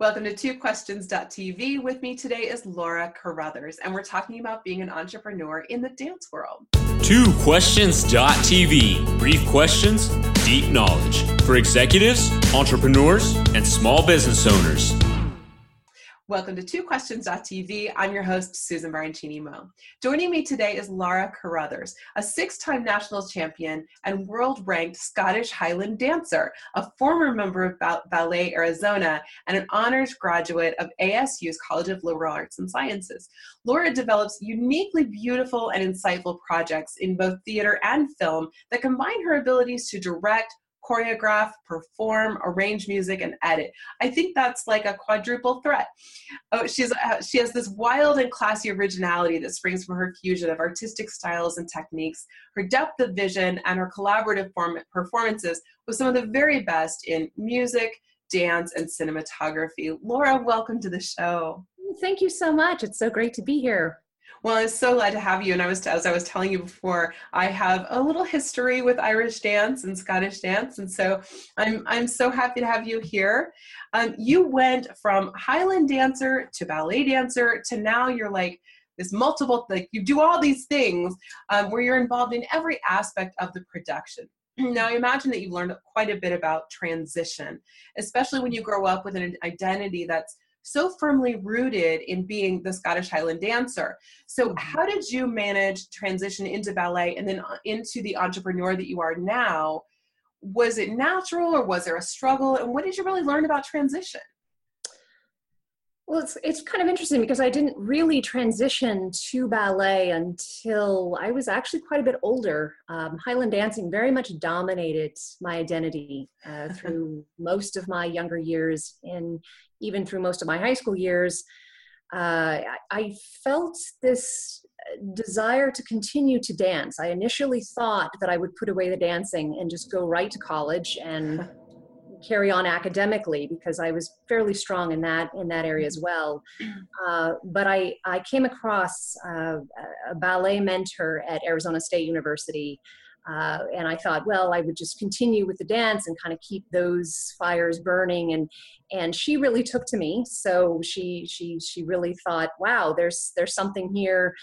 Welcome to Two Questions.tv. With me today is Laura Carruthers, and we're talking about being an entrepreneur in the dance world. Two Questions.tv. Brief questions, deep knowledge for executives, entrepreneurs, and small business owners. Welcome to Two Questions.tv. I'm your host, Susan Baroncini Moe. Joining me today is Laura Carruthers, a six time national champion and world ranked Scottish Highland dancer, a former member of Ballet Arizona, and an honors graduate of ASU's College of Liberal Arts and Sciences. Laura develops uniquely beautiful and insightful projects in both theater and film that combine her abilities to direct, choreograph, perform, arrange music, and edit. I think that's like a quadruple threat. Oh, she's uh, she has this wild and classy originality that springs from her fusion of artistic styles and techniques, her depth of vision, and her collaborative form- performances with some of the very best in music, dance, and cinematography. Laura, welcome to the show. Thank you so much. It's so great to be here. Well, I'm so glad to have you. And I was, as I was telling you before, I have a little history with Irish dance and Scottish dance, and so I'm I'm so happy to have you here. Um, you went from Highland dancer to ballet dancer to now you're like this multiple like you do all these things um, where you're involved in every aspect of the production. Now, I imagine that you've learned quite a bit about transition, especially when you grow up with an identity that's so firmly rooted in being the Scottish Highland dancer. So, mm-hmm. how did you manage transition into ballet and then uh, into the entrepreneur that you are now? Was it natural or was there a struggle? And what did you really learn about transition? Well, it's it's kind of interesting because I didn't really transition to ballet until I was actually quite a bit older. Um, Highland dancing very much dominated my identity uh, through most of my younger years, and even through most of my high school years. Uh, I felt this desire to continue to dance. I initially thought that I would put away the dancing and just go right to college and carry on academically because I was fairly strong in that in that area as mm-hmm. well. Uh, but I I came across uh, a ballet mentor at Arizona State University. Uh, and I thought, well, I would just continue with the dance and kind of keep those fires burning. And and she really took to me. So she she she really thought, wow, there's there's something here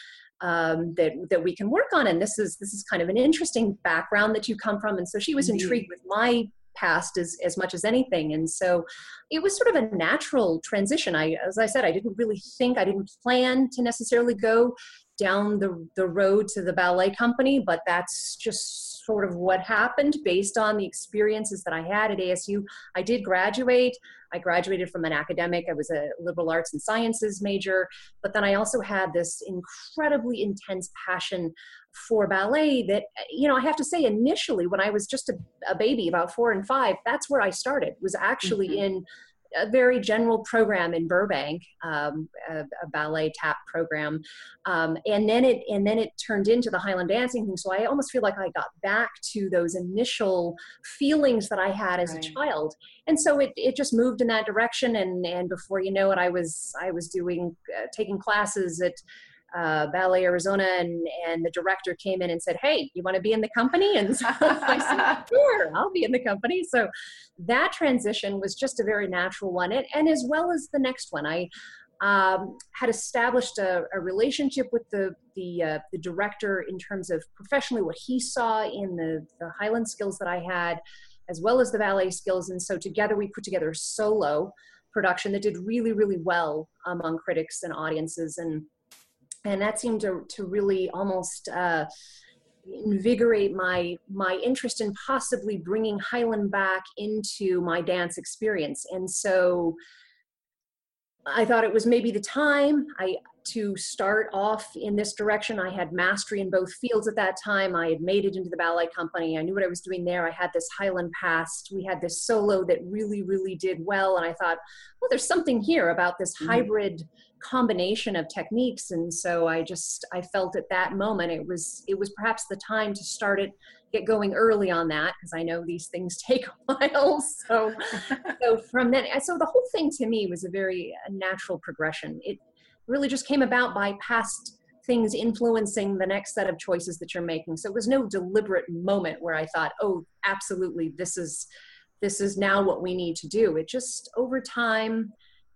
um, that that we can work on. And this is this is kind of an interesting background that you come from. And so she was intrigued with my past as, as much as anything. And so it was sort of a natural transition. I, as I said, I didn't really think, I didn't plan to necessarily go down the, the road to the ballet company, but that's just sort of what happened based on the experiences that I had at ASU. I did graduate. I graduated from an academic, I was a liberal arts and sciences major, but then I also had this incredibly intense passion for ballet that you know i have to say initially when i was just a, a baby about four and five that's where i started was actually mm-hmm. in a very general program in Burbank, um, a, a, ballet tap program, um, and then it and then it turned into the Highland dancing thing. So I almost feel like I got back to those initial feelings that I had as right. a child, and so it, it just moved in that direction. And and before you know it, I was I was doing uh, taking classes at uh, Ballet Arizona, and and the director came in and said, "Hey, you want to be in the company?" And so I said, "Sure, I'll be in the company." So that transition was just a very natural one, and, and as well as the next one, I um, had established a, a, relationship with the the, uh, the director in terms of professionally what he saw in the the Highland skills that I had, as well as the ballet skills, and so together we put together a solo production that did really really well among critics and audiences and and that seemed to, to really almost uh, invigorate my my interest in possibly bringing Highland back into my dance experience. And so I thought it was maybe the time I to start off in this direction. I had mastery in both fields at that time. I had made it into the ballet company. I knew what I was doing there. I had this Highland past. We had this solo that really, really did well. And I thought, well, there's something here about this mm-hmm. hybrid combination of techniques and so i just i felt at that moment it was it was perhaps the time to start it get going early on that because i know these things take a while so so from then so the whole thing to me was a very uh, natural progression. It really just came about by past things influencing the next set of choices that you're making. So it was no deliberate moment where i thought oh absolutely this is this is now what we need to do. It just over time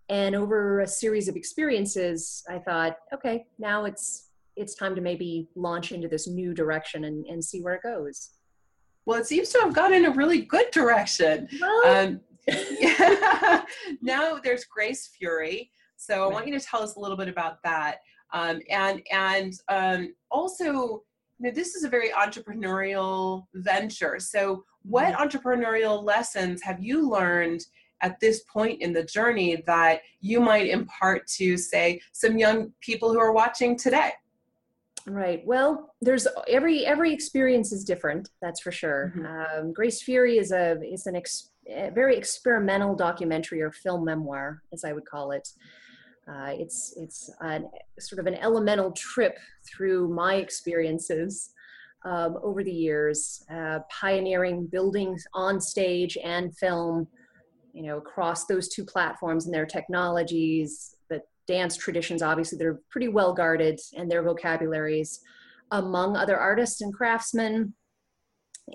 And over a series of experiences, I thought, okay, now it's it's time to maybe launch into this new direction and, and see where it goes. Well, it seems to have gone in a really good direction. Well, Um, yeah. now there's Grace Fury. So I want you to tell us a little bit about that. Um, and and um, also, you know, this is a very entrepreneurial venture. So, what entrepreneurial lessons have you learned at this point in the journey that you might impart to, say, some young people who are watching today? Right. Well, there's every every experience is different. That's for sure. Um, Grace Fury is a is an ex, a very experimental documentary or film memoir, as I would call it. Uh, it's it's an, sort of an elemental trip through my experiences um, over the years, uh, pioneering buildings on stage and film. You know, across those two platforms and their technologies, the dance traditions, obviously, they're pretty well guarded and their vocabularies among other artists and craftsmen,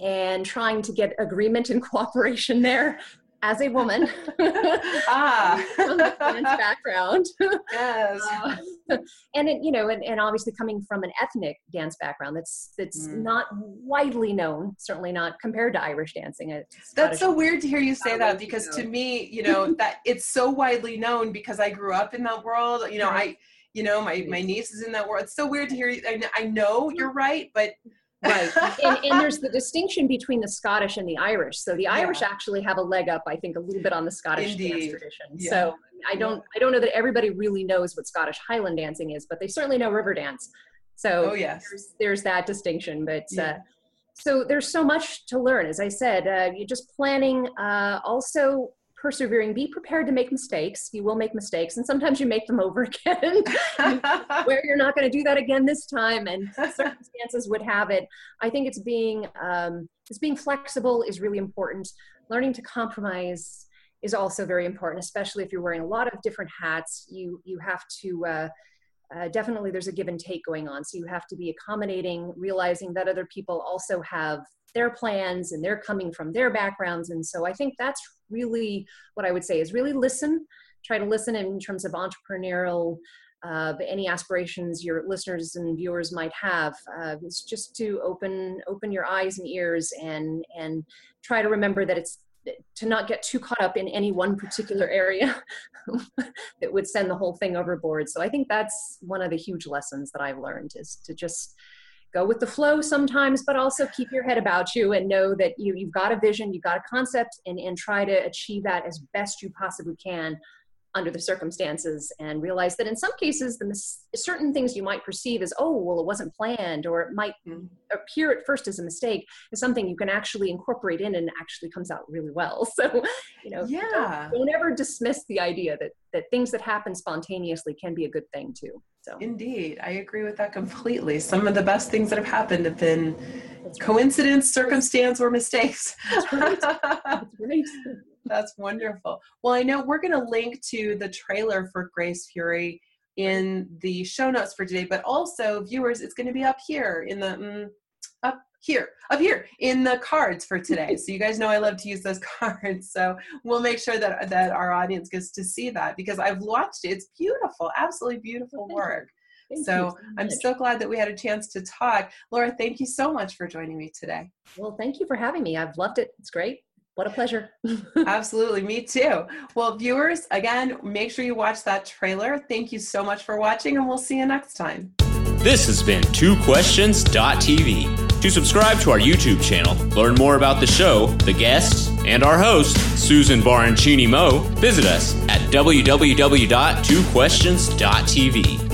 and trying to get agreement and cooperation there as a woman ah, from the background. yes. Uh, and it, you know, and, and obviously coming from an ethnic dance background that's that's Mm. not widely known, certainly not compared to Irish dancing. That's Scottish- so weird to hear you say that because to me, you know, that it's so widely known because I grew up in that world. You know, Right. I, you know, my my niece is in that world. It's so weird to hear you. I, I know you're right, but Right. and, and there's the distinction between the Scottish and the Irish. So the Yeah. Irish actually have a leg up, I think, a little bit on the Scottish Indeed. dance tradition. Yeah. So I don't, I don't know that everybody really knows what Scottish Highland dancing is, but they certainly know Riverdance. So oh yes, there's, there's that distinction. But Yeah. uh, so there's so much to learn. As I said, uh, you're just planning, uh, also persevering. Be prepared to make mistakes. You will make mistakes, and sometimes you make them over again. where you're not going to do that again this time and circumstances would have it i think it's being um, it's being flexible is really important learning to compromise is also very important especially if you're wearing a lot of different hats you you have to uh, uh, definitely there's a give and take going on. So you have to be accommodating realizing that other people also have their plans and they're coming from their backgrounds. And so i think that's really what i would say is really listen try to listen in terms of entrepreneurial uh, any aspirations your listeners and viewers might have uh, it's just to open open your eyes and ears and and try to remember that it's to not get too caught up in any one particular area that would send the whole thing overboard. So i think that's one of the huge lessons that i've learned is to just go with the flow sometimes but also keep your head about you and know that you, you've got a vision you've got a concept and, and try to achieve that as best you possibly can under the circumstances and realize that in some cases the mis- certain things you might perceive as oh well it wasn't planned or it might Mhm. appear at first as a mistake is something you can actually incorporate in and actually comes out really well so you know yeah, don't ever dismiss the idea that that things that happen spontaneously can be a good thing too so indeed, I agree with that completely. Some of the best things that have happened have been that's right. coincidence, circumstance, or mistakes. That's right. That's right. That's wonderful. Well, I know we're going to link to the trailer for Grace Fury in the show notes for today, but also viewers, it's going to be up here in the mm, up here, up here in the cards for today. so you guys know I love to use those cards. So we'll make sure that that our audience gets to see that because I've watched it. It's beautiful, absolutely beautiful work. Thank So, you I'm so glad that we had a chance to talk. Laura, thank you so much for joining me today. well thank you for having me i've loved it it's great what a pleasure Absolutely, me too. Well, viewers, again, make sure you watch that trailer. Thank you so much for watching, and we'll see you next time. This has been TwoQuestions.tv. To subscribe to our YouTube channel, learn more about the show, the guests, and our host, Susan Baroncini Moe, visit us at www.twoquestions.tv.